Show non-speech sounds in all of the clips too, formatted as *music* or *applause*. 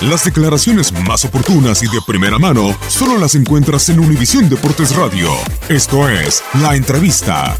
Las declaraciones más oportunas y de primera mano solo las encuentras en Univisión Deportes Radio. Esto es La Entrevista.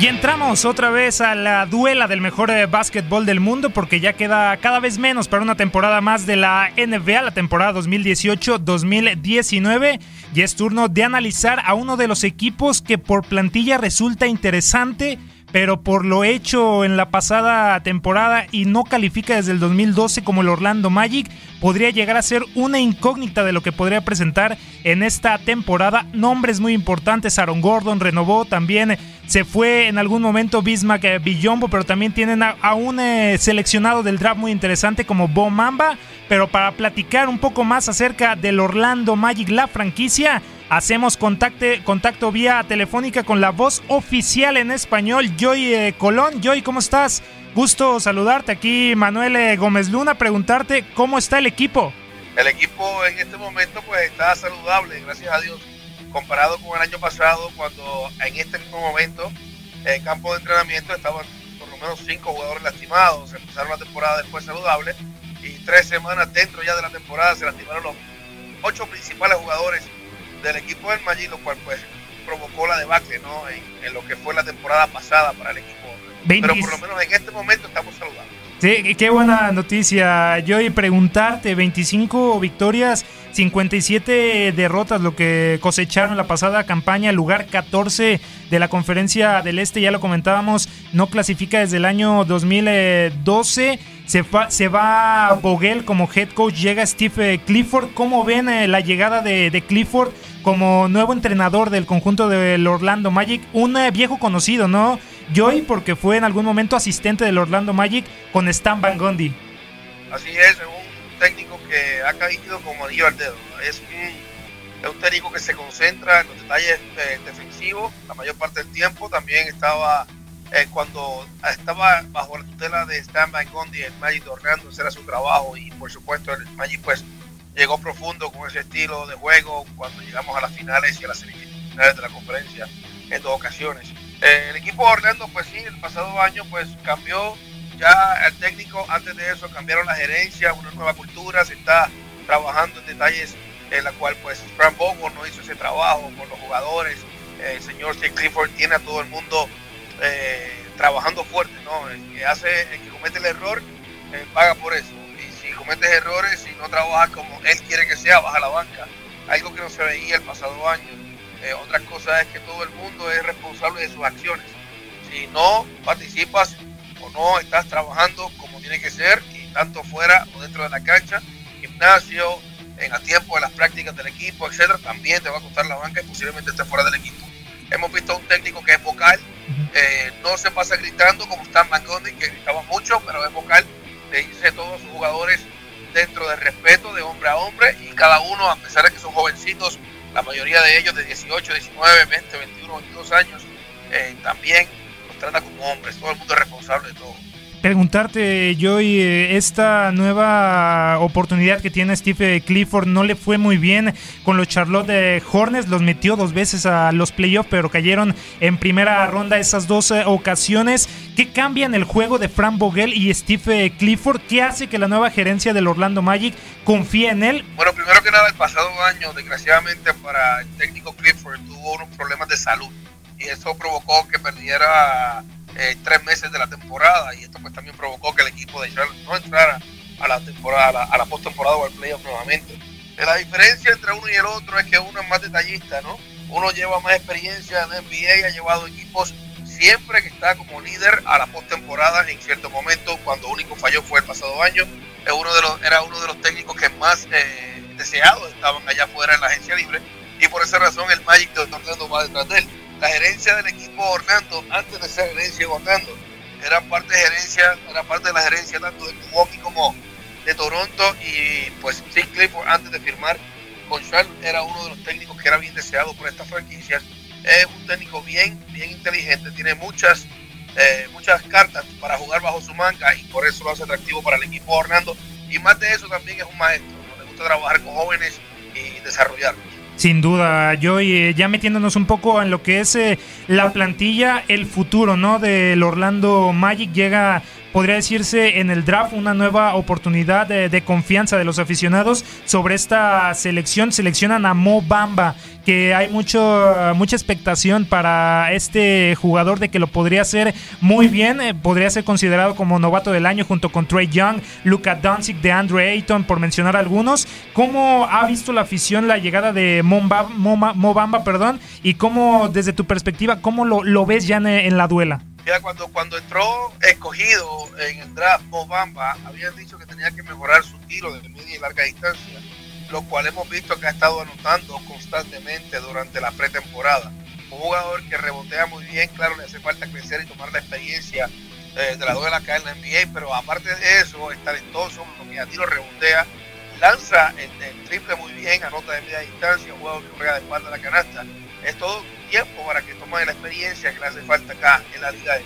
Y entramos otra vez a la duela del mejor eh, básquetbol del mundo porque ya queda cada vez menos para una temporada más de la NBA, la temporada 2018-2019. Y es turno de analizar a uno de los equipos que por plantilla resulta interesante, pero por lo hecho en la pasada temporada y no califica desde el 2012 como el Orlando Magic, podría llegar a ser una incógnita de lo que podría presentar en esta temporada. Nombres muy importantes, Aaron Gordon renovó, también se fue en algún momento Bismack eh, Billombo, pero también tienen a, a un eh, seleccionado del draft muy interesante como Bo Mamba. Pero para platicar un poco más acerca del Orlando Magic, la franquicia, hacemos contacte, contacto vía telefónica con la voz oficial en español, Joy eh, Colón. Joy, ¿cómo estás? Gusto saludarte aquí, Manuel eh, Gómez Luna, preguntarte cómo está el equipo. El equipo en este momento pues está saludable, gracias a Dios, comparado con el año pasado cuando en este mismo momento el campo de entrenamiento estaban por lo menos cinco jugadores lastimados, empezaron la temporada después saludable tres semanas dentro ya de la temporada se lastimaron los ocho principales jugadores del equipo del Magic, lo cual pues provocó la debacle ¿no? en, lo que fue la temporada pasada para el equipo. Pero por lo menos en este momento estamos saludables. Sí, qué buena noticia, Joy. Preguntarte, 25 victorias, 57 derrotas, lo que cosecharon la pasada campaña, lugar 14 de la conferencia del Este, ya lo comentábamos, no clasifica desde el año 2012. Se, se va Vogel como head coach, llega Steve Clifford. ¿Cómo ven eh, la llegada de, Clifford como nuevo entrenador del conjunto del Orlando Magic? Un eh, viejo conocido, ¿no? Joy, porque fue en algún momento asistente del Orlando Magic con Stan Van Gundy. Así es, un técnico que ha caído como anillo al dedo. Es un, es un técnico que se concentra en los detalles eh, defensivos la mayor parte del tiempo. También estaba eh, cuando estaba bajo la tutela de Stan Van Gundy, el Magic Orlando, era su trabajo y por supuesto el Magic pues llegó profundo con ese estilo de juego cuando llegamos a las finales y a las semifinales de la conferencia en dos ocasiones. Eh, el equipo de Orlando pues sí, el pasado año pues cambió ya el técnico, antes de eso cambiaron la gerencia, una nueva cultura, se está trabajando en detalles en la cual pues Frank Vogel no hizo ese trabajo con los jugadores, el señor Steve Clifford tiene a todo el mundo eh, trabajando fuerte, ¿no? El que hace, el que comete el error eh, paga por eso, y si cometes errores y no trabajas como él quiere que sea, baja la banca, algo que no se veía el pasado año. otra cosa es que todo el mundo es responsable de sus acciones. Si no participas o no estás trabajando como tiene que ser, y tanto fuera o dentro de la cancha, gimnasio, en a tiempo de las prácticas del equipo, etcétera, también te va a costar la banca y posiblemente esté fuera del equipo. Hemos visto a un técnico que es vocal, eh, no se pasa gritando como Stan McGonagall, que gritaba mucho, pero es vocal, le dice a todos sus jugadores dentro del respeto de hombre a hombre y cada uno, a pesar de que son jovencitos, la mayoría de ellos de 18, 19, 20, 21, 22 años, eh, también los trata como hombres, todo el mundo es responsable de todo preguntarte, Joy, eh, esta nueva oportunidad que tiene Steve Clifford no le fue muy bien con los Charlotte Hornets, los metió dos veces a los playoffs, pero cayeron en primera ronda esas dos eh, ocasiones. ¿Qué cambia en el juego de Frank Vogel y Steve Clifford? ¿Qué hace que la nueva gerencia del Orlando Magic confíe en él? Bueno, primero que nada, el pasado año, desgraciadamente para el técnico Clifford, tuvo unos problemas de salud y eso provocó que perdiera eh, tres meses de la temporada y esto pues también provocó que el equipo de Charlotte no entrara a la temporada, a la, postemporada o al playoff nuevamente. Eh, la diferencia entre uno y el otro es que uno es más detallista, ¿no? Uno lleva más experiencia en la NBA y ha llevado equipos siempre que está como líder a la postemporada en cierto momento, cuando único falló fue el pasado año. Es uno de los, era uno de los técnicos que más eh, deseados estaban allá afuera en la agencia libre y por esa razón el Magic de Orlando va detrás de él la gerencia del equipo Orlando, antes de ser gerencia de Orlando, era parte de gerencia, era parte de la gerencia tanto de Milwaukee como de Toronto y pues Steve Clifford antes de firmar con Charlotte era uno de los técnicos que era bien deseado por esta franquicia. Es un técnico bien, bien inteligente, tiene muchas, eh, muchas cartas para jugar bajo su manga y por eso lo hace atractivo para el equipo Orlando. Y más de eso también es un maestro, le gusta trabajar con jóvenes y desarrollarlos. Sin duda, yo eh, ya metiéndonos un poco en lo que es eh, la plantilla, el futuro, ¿no? Del Orlando Magic llega podría decirse en el draft una nueva oportunidad de, confianza de los aficionados sobre esta selección. Seleccionan a Mo Bamba, que hay mucho, mucha expectación para este jugador de que lo podría hacer muy bien. Eh, podría ser considerado como novato del año junto con Trey Young, Luka Doncic, de Andre Ayton, por mencionar algunos. ¿Cómo ha visto la afición la llegada de Mo Bamba, perdón, y cómo desde tu perspectiva, cómo lo, lo ves ya en la duela? Ya cuando, cuando entró escogido en el draft Bobamba, habían dicho que tenía que mejorar su tiro de media y larga distancia, lo cual hemos visto que ha estado anotando constantemente durante la pretemporada. Un jugador que rebotea muy bien, claro, le hace falta crecer y tomar la experiencia eh, de la duela acá en la NBA, pero aparte de eso, es talentoso, que a tiro rebotea, lanza el, triple muy bien, anota de media distancia, juega que juega de espalda a la canasta. Es todo tiempo para que tome la experiencia que le hace falta acá en la liga.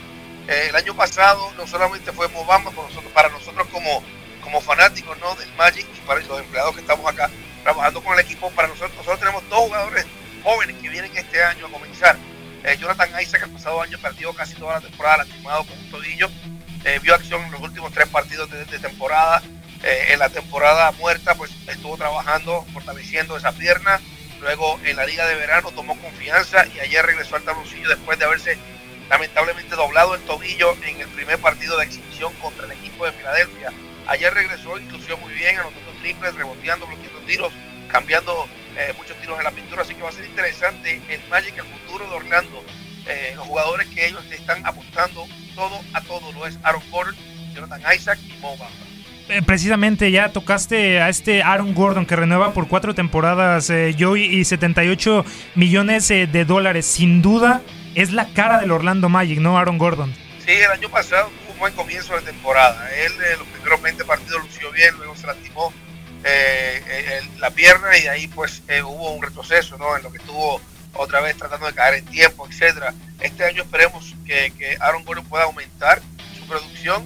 Eh, el año pasado no solamente fue Mobamba para nosotros, como, como fanáticos ¿no? del Magic y para los empleados que estamos acá trabajando con el equipo, para nosotros, nosotros tenemos dos jugadores jóvenes que vienen este año a comenzar. Eh, Jonathan Isaac el pasado año perdió casi toda la temporada lastimado con un todillo, eh, vio acción en los últimos tres partidos de, de temporada. en la temporada muerta, pues estuvo trabajando, fortaleciendo esa pierna Luego en la liga de verano tomó confianza y ayer regresó al tabloncillo después de haberse lamentablemente doblado el tobillo en el primer partido de exhibición contra el equipo de Filadelfia. Ayer regresó y muy bien, anotando triples, reboteando, bloqueando tiros, cambiando eh, muchos tiros en la pintura. Así que va a ser interesante el Magic, el futuro de Orlando. Eh, los jugadores que ellos están apostando todo a todo lo es Aaron Gordon, Jonathan Isaac y Mo Bamba. Eh, precisamente ya tocaste a este Aaron Gordon que renueva por cuatro temporadas, eh, Joey, y 78 millones eh, de dólares. Sin duda es la cara del Orlando Magic, ¿no, Aaron Gordon? Sí, el año pasado tuvo un buen comienzo de temporada. Él en los primeros 20 partidos lució bien, luego se lastimó la pierna y ahí pues hubo un retroceso, ¿no? En lo que estuvo otra vez tratando de caer en tiempo, etcétera. Este año esperemos que, que Aaron Gordon pueda aumentar su producción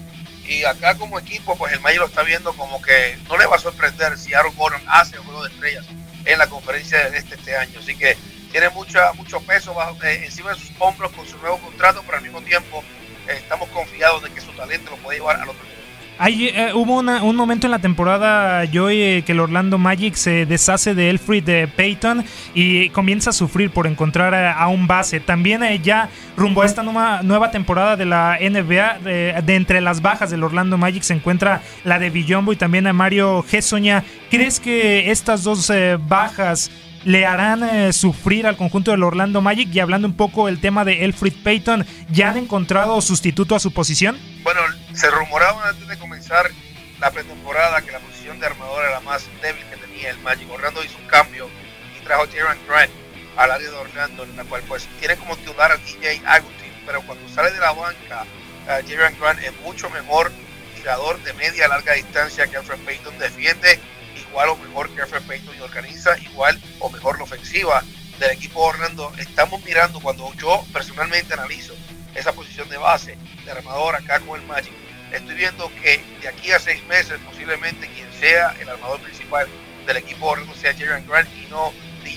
y acá como equipo, pues el Magic lo está viendo como que no le va a sorprender si Aaron Gordon hace un juego de estrellas en la conferencia de este, este año. Así que tiene mucha, mucho peso eh, encima de sus hombros con su nuevo contrato, pero al mismo tiempo eh, estamos confiados de que su talento lo puede llevar al otro nivel. Eh, hubo un momento en la temporada, Joy, eh, que el Orlando Magic se deshace de Elfrid de Payton y comienza a sufrir por encontrar a, un base. También eh, ya rumbo a esta nueva, temporada de la NBA, de, entre las bajas del Orlando Magic se encuentra la de Villombo y también a Mario Gessoña. ¿Crees que estas dos bajas le harán eh, sufrir al conjunto del Orlando Magic. Y hablando un poco del tema de Elfrid Payton, ¿ya han encontrado sustituto a su posición? Bueno, se rumoraba antes de comenzar la pretemporada que la posición de armador era la más débil que tenía el Magic. Orlando hizo un cambio y trajo a Grant al área de Orlando, en la cual pues tiene como titular a DJ Agustín, pero cuando sale de la banca, uh, Jaron Grant es mucho mejor tirador de media larga distancia que Alfred Payton, defiende igual o mejor que Alfred Payton y organiza igual o mejor la ofensiva del equipo Orlando. Estamos mirando cuando yo personalmente analizo esa posición de base de armador acá con el Magic, estoy viendo que de aquí a seis meses posiblemente quien sea el armador principal del equipo Orlando sea Jaron Grant y no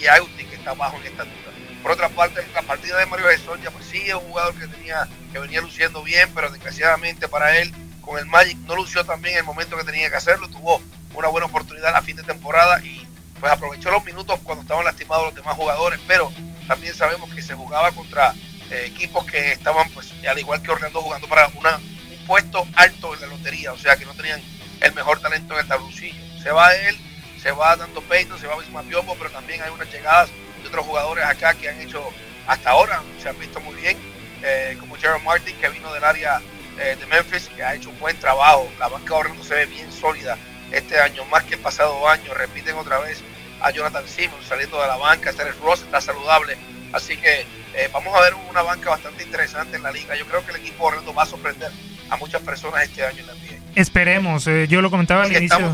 Agustín que está bajo en estatura. Por otra parte, la partida de Mario Gesson ya pues sí es un jugador que tenía que venía luciendo bien, pero desgraciadamente para él con el Magic no lució también el momento que tenía que hacerlo, tuvo una buena oportunidad a fin de temporada y pues aprovechó los minutos cuando estaban lastimados los demás jugadores, pero también sabemos que se jugaba contra eh, equipos que estaban pues al igual que Orlando jugando para una, un puesto alto en la lotería, o sea que no tenían el mejor talento en el tabloncillo. Se va él, se va tanto Peyton, se va Bismarck Biombo, pero también hay unas llegadas de otros jugadores acá que han hecho hasta ahora, se han visto muy bien, eh, como Jaron Martin que vino del área eh, de Memphis, que ha hecho un buen trabajo. La banca Orlando se ve bien sólida este año, más que el pasado año. Repiten otra vez a Jonathan Simmons saliendo de la banca. Terence Ross está saludable. Así que eh, vamos a ver una banca bastante interesante en la liga. Yo creo que el equipo Orlando va a sorprender a muchas personas este año también. Esperemos, eh, yo lo comentaba al inicio.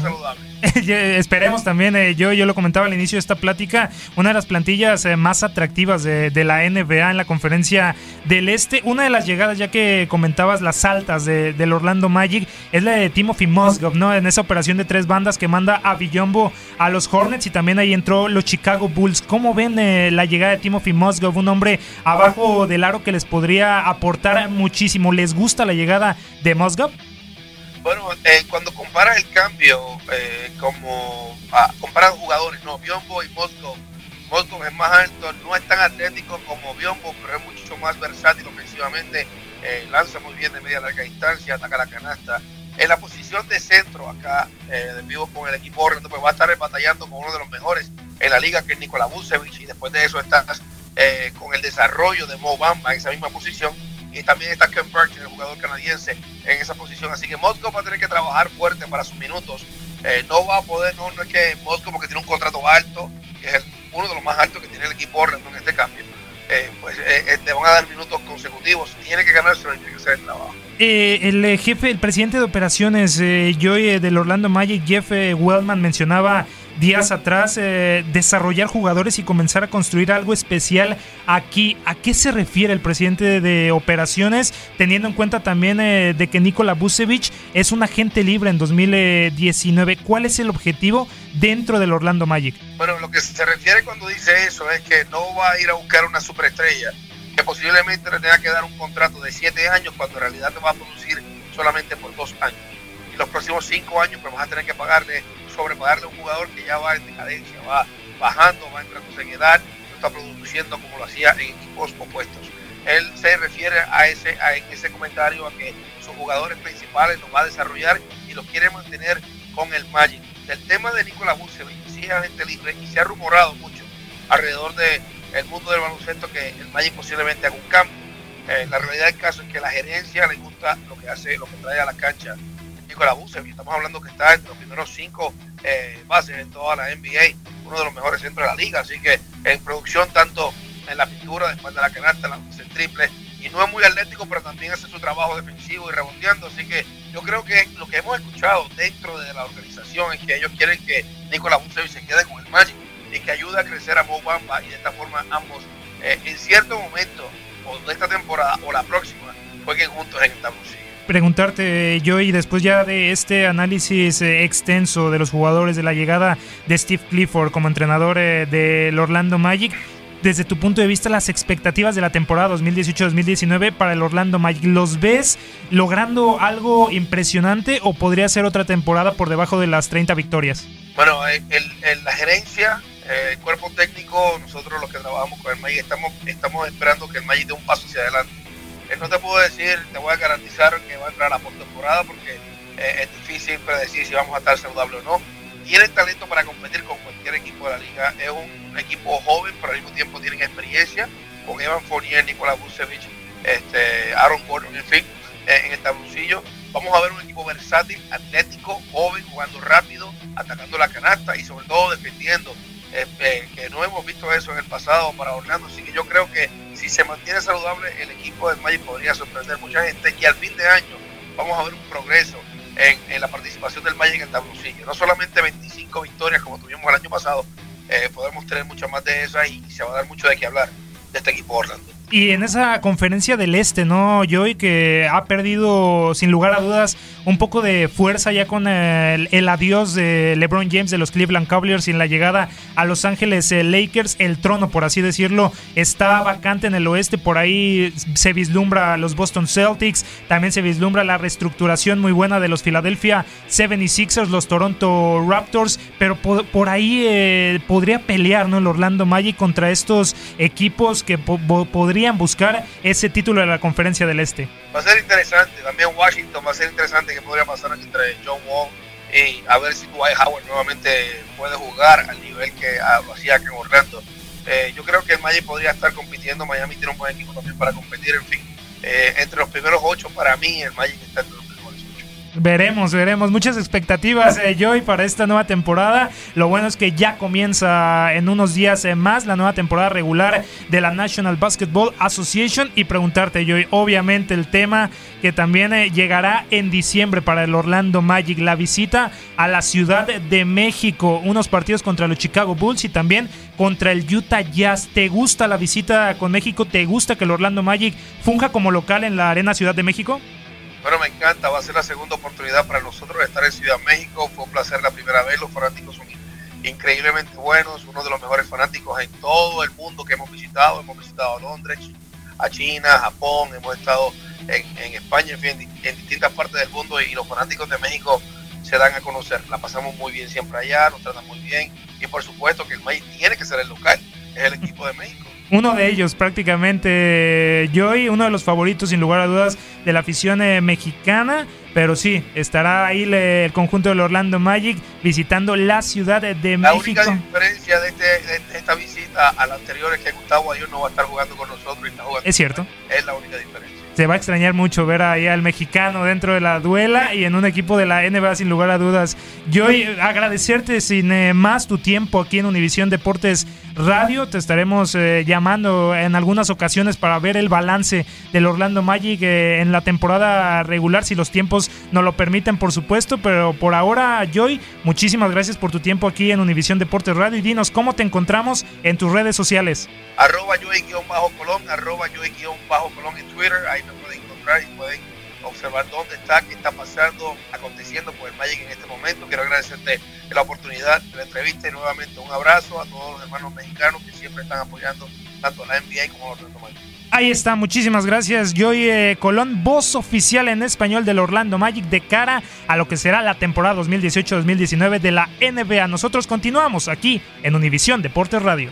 *laughs* Esperemos también, eh, yo, yo lo comentaba al inicio de esta plática, una de las plantillas eh, más atractivas de, de, la NBA en la conferencia del Este. Una de las llegadas, ya que comentabas las altas de, del Orlando Magic, es la de Timothy Mozgov, ¿no? En esa operación de tres bandas que manda a Villombo a los Hornets y también ahí entró los Chicago Bulls. ¿Cómo ven eh, la llegada de Timothy Mozgov? Un hombre abajo del aro que les podría aportar muchísimo. ¿Les gusta la llegada de Mozgov? Bueno, eh, cuando comparas el cambio, eh, como ah, comparas jugadores, no, Biombo y Moscow, Moscow es más alto, no es tan atlético como Biombo, pero es mucho más versátil ofensivamente, eh, lanza muy bien de media larga distancia, ataca la canasta. En la posición de centro acá, eh, de vivo con el equipo Orlando, pues va a estar batallando con uno de los mejores en la liga, que es Nikola Vucevic, y después de eso estás eh, con el desarrollo de Mo Bamba en esa misma posición y también está Ken Burke, el jugador canadiense, en esa posición. Así que Moscow va a tener que trabajar fuerte para sus minutos. Eh, no va a poder, no, no es que Moscow, porque tiene un contrato alto, que es el, uno de los más altos que tiene el equipo Orlando en este cambio, eh, pues eh, le van a dar minutos consecutivos. Tiene que ganárselo y tiene que hacer el trabajo. el jefe, el presidente de operaciones, Joy del Orlando Magic, Jeff Wellman, mencionaba días atrás eh, desarrollar jugadores y comenzar a construir algo especial aquí. ¿A qué se refiere el presidente de, operaciones, teniendo en cuenta también eh, de que Nikola Vucevic es un agente libre en 2019? ¿Cuál es el objetivo dentro del Orlando Magic? Bueno, lo que se refiere cuando dice eso es que no va a ir a buscar una superestrella, que posiblemente le tenga que dar un contrato de siete años cuando en realidad te va a producir solamente por dos años. Y los próximos cinco años pues vas a tener que pagarle sobrepagarle a un jugador que ya va en decadencia, va bajando, va entrando en edad, no está produciendo como lo hacía en equipos opuestos. Él se refiere a ese, a ese comentario a que sus jugadores principales los va a desarrollar y los quiere mantener con el Magic. El tema de Nicolás Vucevic, sí es agente libre y se ha rumorado mucho alrededor del el mundo del baloncesto que el Magic posiblemente haga un cambio. Eh, la realidad del caso es que la gerencia le gusta lo que hace, lo que trae a la cancha Nicolás Vucevic. Estamos hablando que está entre los primeros cinco eh, bases en toda la NBA, uno de los mejores centros de la liga, así que en producción tanto en la pintura, después de la canasta, la el triple, y no es muy atlético, pero también hace su trabajo defensivo y reboteando, así que yo creo que lo que hemos escuchado dentro de la organización es que ellos quieren que Nicolás Vucevic se quede con el Magic y que ayude a crecer a Mo Bamba y de esta forma ambos eh, en cierto momento o de esta temporada o la próxima jueguen juntos en el tablocillo preguntarte yo y después ya de este análisis eh, extenso de los jugadores de la llegada de Steve Clifford como entrenador eh, del Orlando Magic, desde tu punto de vista las expectativas de la temporada 2018-2019 para el Orlando Magic, ¿los ves logrando algo impresionante o podría ser otra temporada por debajo de las 30 victorias? Bueno, en la gerencia, el cuerpo técnico, nosotros los que trabajamos con el Magic estamos, estamos esperando que el Magic dé un paso hacia adelante eh, no te puedo decir, te voy a garantizar que va a entrar a la postemporada porque eh, es difícil predecir si vamos a estar saludables o no. tienen talento para competir con cualquier equipo de la liga. Es un equipo joven, pero al mismo tiempo tienen experiencia con Evan Fournier, Nicolás Vucevic, este, Aaron Gordon, en fin, eh, en el tabloncillo. Vamos a ver un equipo versátil, atlético, joven, jugando rápido, atacando la canasta y sobre todo defendiendo. Eh, que no hemos visto eso en el pasado para Orlando, así que yo creo que si se mantiene saludable el equipo del Magic podría sorprender mucha gente y al fin de año vamos a ver un progreso en, la participación del Magic en el tabloncillo. No solamente 25 victorias como tuvimos el año pasado, eh, podemos tener muchas más de esas y, se va a dar mucho de qué hablar de este equipo Orlando. Y en esa conferencia del Este, ¿no, Joey? Que ha perdido, sin lugar a dudas, un poco de fuerza ya con el, adiós de LeBron James de los Cleveland Cavaliers y en la llegada a Los Ángeles eh, Lakers. El trono, por así decirlo, está vacante en el oeste. Por ahí se vislumbra los Boston Celtics. También se vislumbra la reestructuración muy buena de los Philadelphia 76ers, los Toronto Raptors. Pero por, ahí eh, podría pelear, ¿no? El Orlando Magic contra estos equipos que podrían buscar ese título de la conferencia del Este. Va a ser interesante, también Washington va a ser interesante que podría pasar entre John Wall y a ver si Dwight Howard nuevamente puede jugar al nivel que ah, hacía en Orlando. Eh, yo creo que el Magic podría estar compitiendo, Miami tiene un buen equipo también para competir, en fin. Eh, entre los primeros ocho para mí el Magic está los Veremos, veremos. Muchas expectativas, eh, Joy, para esta nueva temporada. Lo bueno es que ya comienza en unos días eh, más la nueva temporada regular de la National Basketball Association. Y preguntarte, Joy, obviamente el tema que también eh, llegará en diciembre para el Orlando Magic, la visita a la Ciudad de México. Unos partidos contra los Chicago Bulls y también contra el Utah Jazz. ¿Te gusta la visita con México? ¿Te gusta que el Orlando Magic funja como local en la Arena Ciudad de México? Bueno, me encanta, va a ser la segunda oportunidad para nosotros estar en Ciudad México. Fue un placer la primera vez, los fanáticos son increíblemente buenos, uno de los mejores fanáticos en todo el mundo que hemos visitado. Hemos visitado a Londres, a China, Japón, hemos estado en, España, en, fin, en distintas partes del mundo y los fanáticos de México se dan a conocer. La pasamos muy bien siempre allá, nos tratan muy bien y por supuesto que el México tiene que ser el local, es el equipo de México. Uno de ellos prácticamente, Joy, uno de los favoritos sin lugar a dudas de la afición eh, mexicana. Pero sí, estará ahí el conjunto del Orlando Magic visitando la Ciudad de México. La única diferencia de, este, de, esta visita a la anterior es que Gustavo Ayón no va a estar jugando con nosotros y está jugando. Es cierto. Es la única diferencia se va a extrañar mucho ver ahí al mexicano dentro de la duela y en un equipo de la NBA sin lugar a dudas. Yo agradecerte sin eh, más tu tiempo aquí en Univisión Deportes Radio. Te estaremos eh, llamando en algunas ocasiones para ver el balance del Orlando Magic eh, en la temporada regular, si los tiempos nos lo permiten, por supuesto. Pero por ahora, Joy, muchísimas gracias por tu tiempo aquí en Univisión Deportes Radio y dinos cómo te encontramos en tus redes sociales. Arroba Joy-Colón, arroba Joy-Colón en Twitter. Observar dónde está, qué está pasando, aconteciendo con el Magic en este momento. Quiero agradecerte la oportunidad de la entrevista y nuevamente un abrazo a todos los hermanos mexicanos que siempre están apoyando tanto la NBA como los Orlando Magic. Ahí está, muchísimas gracias. Joy eh, Colón, voz oficial en español del Orlando Magic de cara a lo que será la temporada 2018-2019 de la NBA. Nosotros continuamos aquí en Univisión Deportes Radio.